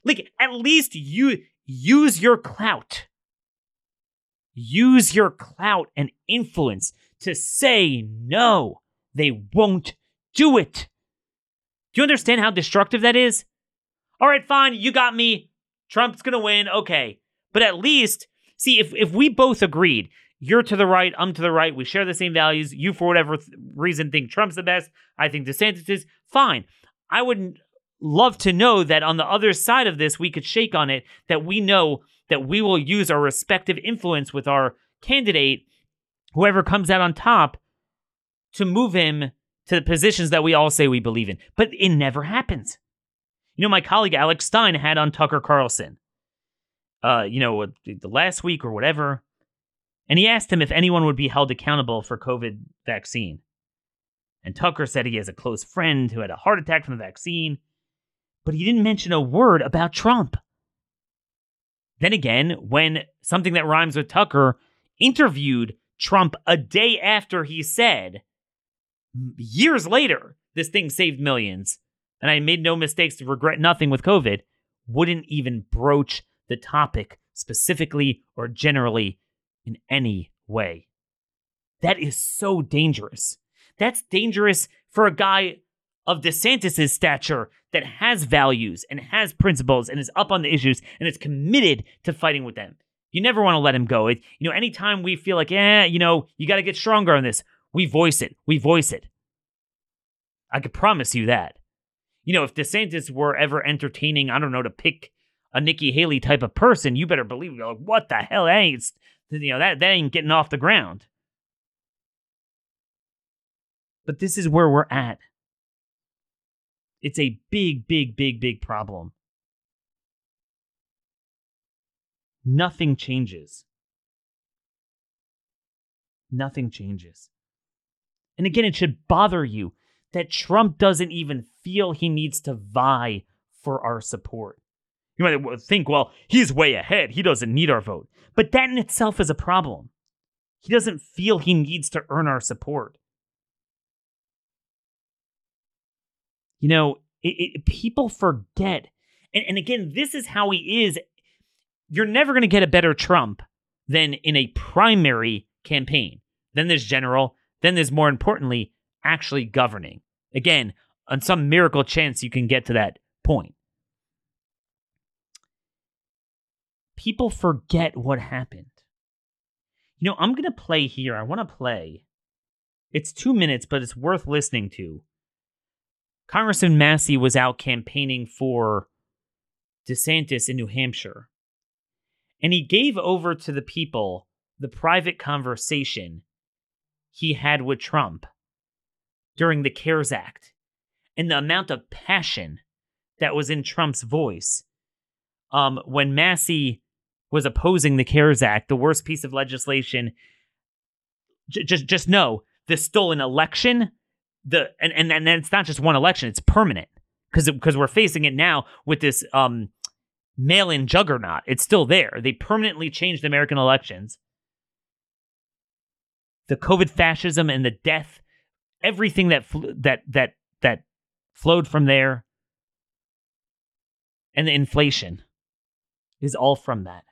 Like, at least you use your clout. Use your clout and influence to say no. They won't do it. Do you understand how destructive that is? All right, fine, you got me. Trump's gonna win. Okay. But at least, see, if, if we both agreed you're to the right, I'm to the right, we share the same values. You, for whatever th- reason, think Trump's the best. I think DeSantis is fine. I would love to know that on the other side of this, we could shake on it, that we know that we will use our respective influence with our candidate, whoever comes out on top, to move him to the positions that we all say we believe in. But it never happens. You know, my colleague Alex Stein had on Tucker Carlson, uh, you know, the last week or whatever, and he asked him if anyone would be held accountable for COVID vaccine. And Tucker said he has a close friend who had a heart attack from the vaccine, but he didn't mention a word about Trump. Then again, when something that rhymes with Tucker interviewed Trump a day after he said, years later, this thing saved millions, and I made no mistakes to regret nothing with COVID, wouldn't even broach the topic specifically or generally in any way. That is so dangerous. That's dangerous for a guy of DeSantis's stature that has values and has principles and is up on the issues and is committed to fighting with them. You never want to let him go. It, you know, anytime we feel like, eh, you know, you got to get stronger on this, we voice it. We voice it. I could promise you that. You know, if DeSantis were ever entertaining, I don't know, to pick a Nikki Haley type of person, you better believe, you're like, what the hell? That ain't, You know, that, that ain't getting off the ground. But this is where we're at. It's a big, big, big, big problem. Nothing changes. Nothing changes. And again, it should bother you that Trump doesn't even feel he needs to vie for our support. You might think, well, he's way ahead. He doesn't need our vote. But that in itself is a problem. He doesn't feel he needs to earn our support. You know, it, it, people forget. And, and again, this is how he is. You're never going to get a better Trump than in a primary campaign. Then there's general. Then there's more importantly, actually governing. Again, on some miracle chance you can get to that point. People forget what happened. You know, I'm going to play here. I want to play. It's two minutes, but it's worth listening to. Congressman Massie was out campaigning for DeSantis in New Hampshire. And he gave over to the people the private conversation he had with Trump during the CARES Act and the amount of passion that was in Trump's voice um, when Massie was opposing the CARES Act, the worst piece of legislation. J- just, just know this stolen election. The and and and it's not just one election; it's permanent because because we're facing it now with this um, mail-in juggernaut. It's still there. They permanently changed American elections. The COVID fascism and the death everything that fl- that that that flowed from there and the inflation is all from that.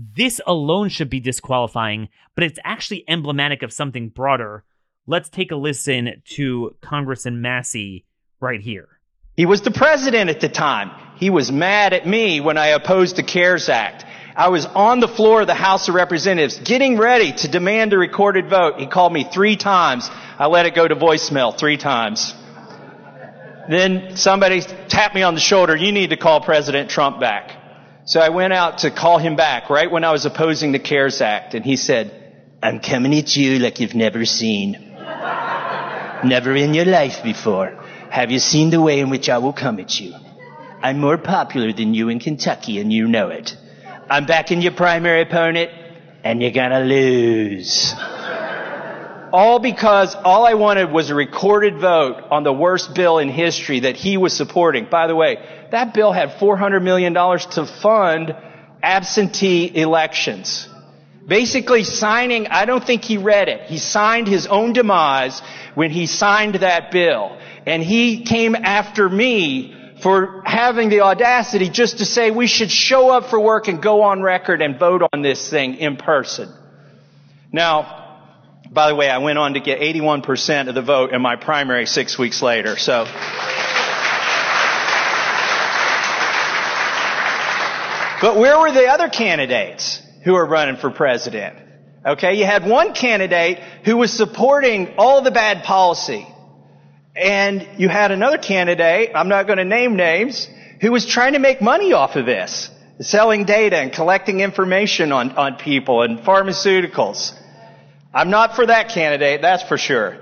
This alone should be disqualifying, but it's actually emblematic of something broader. Let's take a listen to Congressman Massie right here. He was the president at the time. He was mad at me when I opposed the CARES Act. I was on the floor of the House of Representatives getting ready to demand a recorded vote. He called me three times. I let it go to voicemail three times. Then somebody tapped me on the shoulder. You need to call President Trump back. So I went out to call him back right when I was opposing the CARES Act. And he said, I'm coming at you like you've never seen. never in your life before. Have you seen the way in which I will come at you? I'm more popular than you in Kentucky and you know it. I'm backing your primary opponent, and you're gonna lose. All because all I wanted was a recorded vote on the worst bill in history that he was supporting. By the way, that bill had $400 million to fund absentee elections. Basically signing, I don't think he read it. He signed his own demise when he signed that bill. And he came after me for having the audacity just to say we should show up for work and go on record and vote on this thing in person. Now, by the way, I went on to get 81% of the vote in my primary six weeks later, so. But where were the other candidates who were running for president? Okay, you had one candidate who was supporting all the bad policy. And you had another candidate, I'm not going to name names, who was trying to make money off of this, selling data and collecting information on, on people and pharmaceuticals. I'm not for that candidate, that's for sure.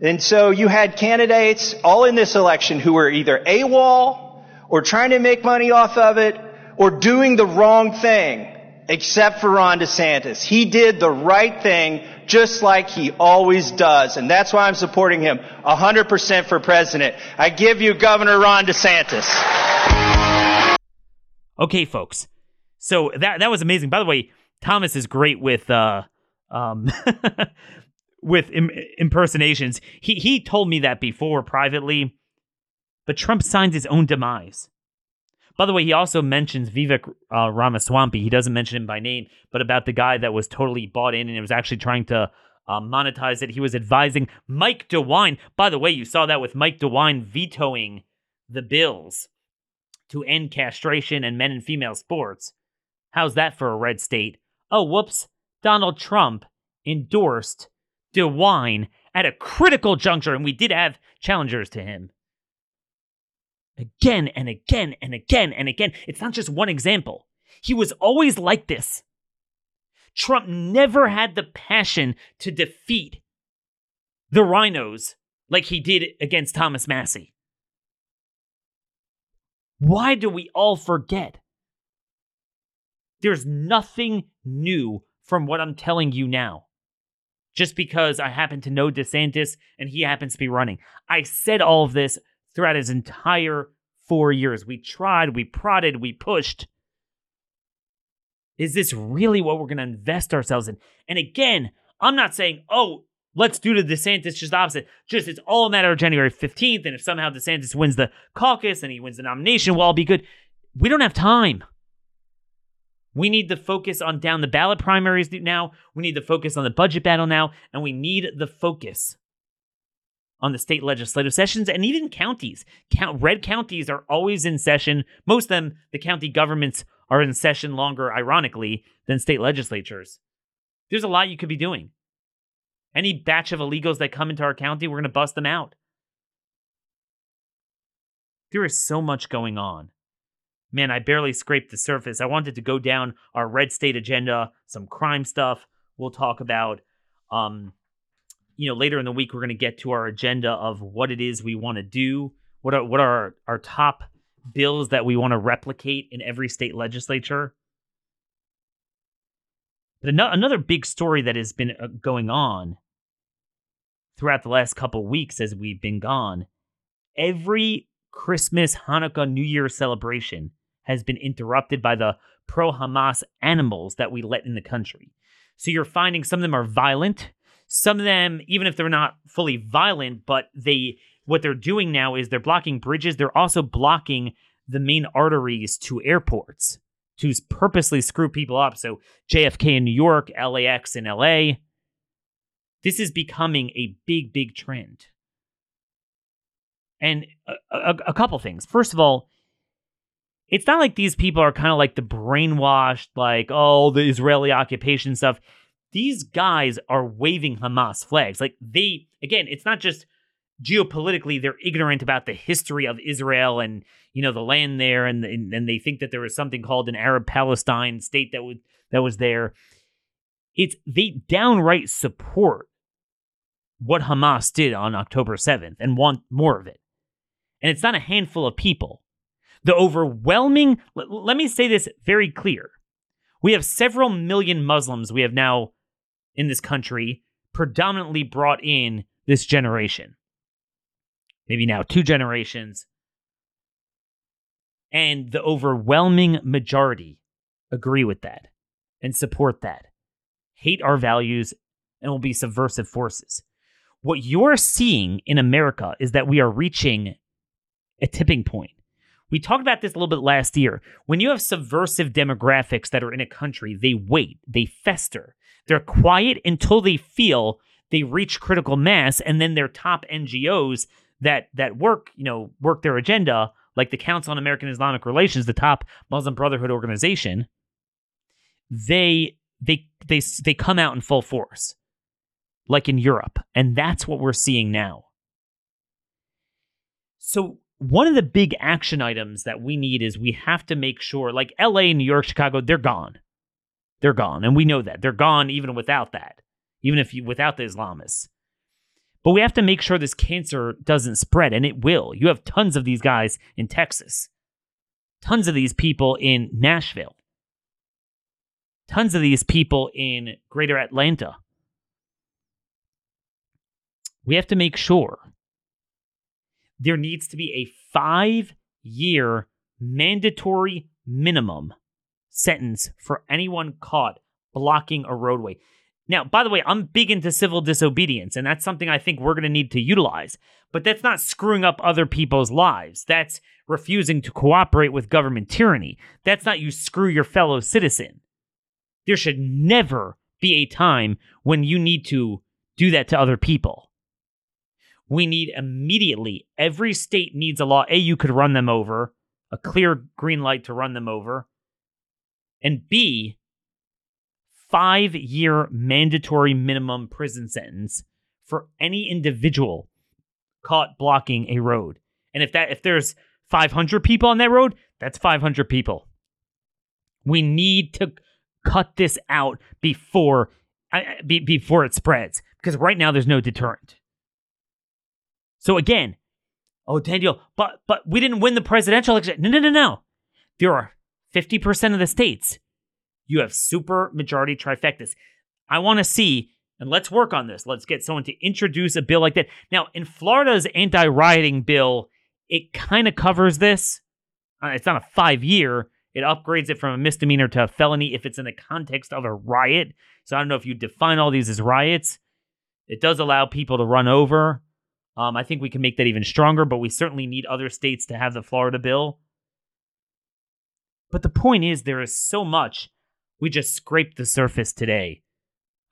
And so you had candidates all in this election who were either AWOL or trying to make money off of it or doing the wrong thing, except for Ron DeSantis. He did the right thing just like he always does. And that's why I'm supporting him 100% for president. I give you Governor Ron DeSantis. Okay, folks. So that that was amazing. By the way, Thomas is great with uh um with Im- impersonations. He he told me that before privately, but Trump signed his own demise. By the way, he also mentions Vivek uh, Ramaswamy. He doesn't mention him by name, but about the guy that was totally bought in and was actually trying to uh, monetize it. He was advising Mike DeWine. By the way, you saw that with Mike DeWine vetoing the bills to end castration and men and female sports. How's that for a red state? Oh, whoops. Donald Trump endorsed DeWine at a critical juncture, and we did have challengers to him again and again and again and again. It's not just one example. He was always like this. Trump never had the passion to defeat the RINOs like he did against Thomas Massie. Why do we all forget? There's nothing new from what I'm telling you now. Just because I happen to know DeSantis and he happens to be running. I said all of this throughout his entire four years. We tried, we prodded, we pushed. Is this really what we're going to invest ourselves in? And again, I'm not saying, oh, let's do the DeSantis just opposite. Just it's all a matter of January 15th. And if somehow DeSantis wins the caucus and he wins the nomination, well, I'll be good. We don't have time. We need to focus on down the ballot primaries now. We need to focus on the budget battle now. And we need the focus on the state legislative sessions and even counties. Count, red counties are always in session. Most of them, the county governments are in session longer, ironically, than state legislatures. There's a lot you could be doing. Any batch of illegals that come into our county, we're going to bust them out. There is so much going on man, I barely scraped the surface. I wanted to go down our red state agenda, some crime stuff we'll talk about. Um, you know, later in the week we're going to get to our agenda of what it is we want to do. What are what are our, our top bills that we want to replicate in every state legislature? But another big story that has been uh, going on throughout the last couple weeks as we've been gone, every Christmas, Hanukkah, New Year celebration has been interrupted by the pro Hamas animals that we let in the country. So you're finding some of them are violent. Some of them, even if they're not fully violent, but they what they're doing now is they're blocking bridges. They're also blocking the main arteries to airports to purposely screw people up. So JFK in New York, LAX in LA. This is becoming a big, big trend. And a, a, a couple things. First of all, it's not like these people are kind of like the brainwashed, like, oh, the Israeli occupation stuff. These guys are waving Hamas flags. Like, they, again, it's not just geopolitically, they're ignorant about the history of Israel and, you know, the land there. And, and, and they think that there was something called an Arab Palestine state that was, that was there. It's, they downright support what Hamas did on October 7th and want more of it. And it's not a handful of people. The overwhelming, l- let me say this very clear. We have several million Muslims we have now in this country, predominantly brought in this generation. Maybe now two generations. And the overwhelming majority agree with that and support that, hate our values, and will be subversive forces. What you're seeing in America is that we are reaching a tipping point. We talked about this a little bit last year. When you have subversive demographics that are in a country, they wait, they fester. They're quiet until they feel they reach critical mass, and then their top NGOs that that work, you know, work their agenda, like the Council on American Islamic Relations, the top Muslim Brotherhood organization, they they they they come out in full force, like in Europe, and that's what we're seeing now. So one of the big action items that we need is we have to make sure, like LA, New York, Chicago, they're gone. They're gone. And we know that. They're gone even without that, even if you without the Islamists. But we have to make sure this cancer doesn't spread, and it will. You have tons of these guys in Texas, tons of these people in Nashville, tons of these people in greater Atlanta. We have to make sure there needs to be a five year mandatory minimum sentence for anyone caught blocking a roadway. Now, by the way, I'm big into civil disobedience, and that's something I think we're going to need to utilize. But that's not screwing up other people's lives. That's refusing to cooperate with government tyranny. That's not you screw your fellow citizen. There should never be a time when you need to do that to other people. We need immediately, every state needs a law. A, you could run them over, a clear green light to run them over. And B, five year mandatory minimum prison sentence for any individual caught blocking a road. And if that if there's 500 people on that road, that's 500 people. We need to cut this out before before it spreads because right now there's no deterrent. So again, oh Daniel, but but we didn't win the presidential election. No, no, no, no. There are 50% of the states. You have super majority trifectas. I want to see, and let's work on this. Let's get someone to introduce a bill like that. Now, in Florida's anti-rioting bill, it kind of covers this. Uh, it's not a five year. It upgrades it from a misdemeanor to a felony if it's in the context of a riot. So I don't know if you define all these as riots. It does allow people to run over. Um, I think we can make that even stronger, but we certainly need other states to have the Florida bill. But the point is, there is so much. We just scraped the surface today.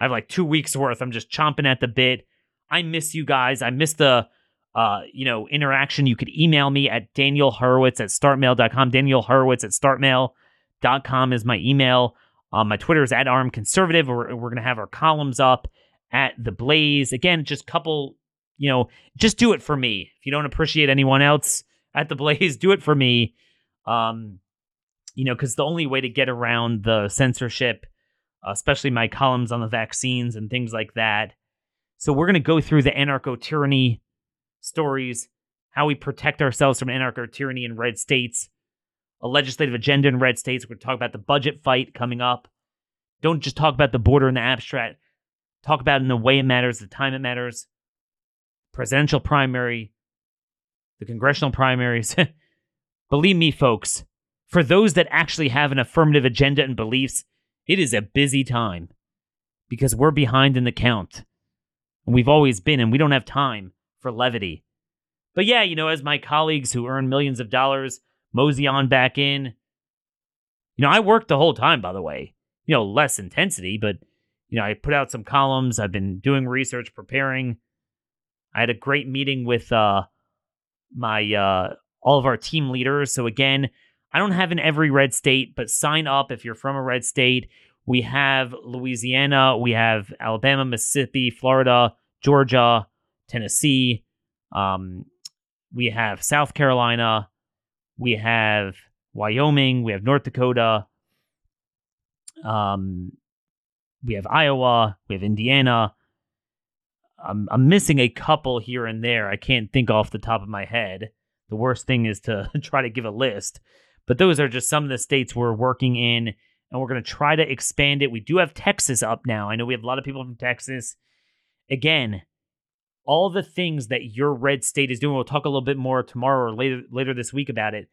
I have like two weeks worth. I'm just chomping at the bit. I miss you guys. I miss the uh, you know, interaction. You could email me at Daniel Horowitz at startmail.com. Daniel Horowitz at startmail.com is my email. Um, my Twitter is at RMConservative. We're, we're going to have our columns up at the Blaze. Again, just couple, you know, just do it for me. If you don't appreciate anyone else at the Blaze, do it for me. Um, you know, because the only way to get around the censorship, especially my columns on the vaccines and things like that. So we're going to go through the anarcho tyranny stories, how we protect ourselves from anarcho tyranny in red states, a legislative agenda in red states. We're going to talk about the budget fight coming up. Don't just talk about the border in the abstract. Talk about it in the way it matters, the time it matters. Presidential primary, the congressional primaries. Believe me, folks, for those that actually have an affirmative agenda and beliefs, it is a busy time because we're behind in the count. And we've always been, and we don't have time for levity. But yeah, you know, as my colleagues who earn millions of dollars mosey on back in, you know, I worked the whole time, by the way. You know, less intensity, but, you know, I put out some columns. I've been doing research, preparing. I had a great meeting with uh, my uh, all of our team leaders. So again, I don't have in every red state, but sign up if you're from a red state. We have Louisiana, we have Alabama, Mississippi, Florida, Georgia, Tennessee. Um, we have South Carolina. We have Wyoming. We have North Dakota. Um, we have Iowa. We have Indiana. I'm, I'm missing a couple here and there. I can't think off the top of my head. The worst thing is to try to give a list. But those are just some of the states we're working in, and we're going to try to expand it. We do have Texas up now. I know we have a lot of people from Texas. Again, all the things that your red state is doing. We'll talk a little bit more tomorrow or later later this week about it.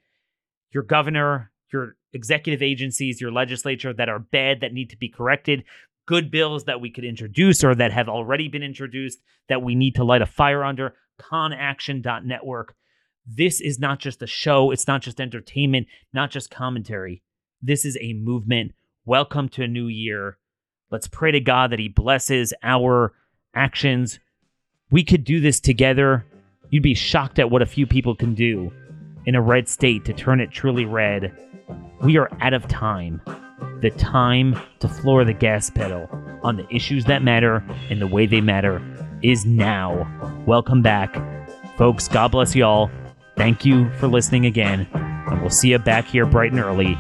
Your governor, your executive agencies, your legislature that are bad that need to be corrected, good bills that we could introduce or that have already been introduced that we need to light a fire under. Conaction.network. This is not just a show, it's not just entertainment, not just commentary. This is a movement. Welcome to a new year. Let's pray to God that He blesses our actions we could do this together. You'd be shocked at what a few people can do in a red state to turn it truly red. We are out of time. The time to floor the gas pedal on the issues that matter and the way they matter is now. Welcome back. Folks, God bless y'all. Thank you for listening again, and we'll see you back here bright and early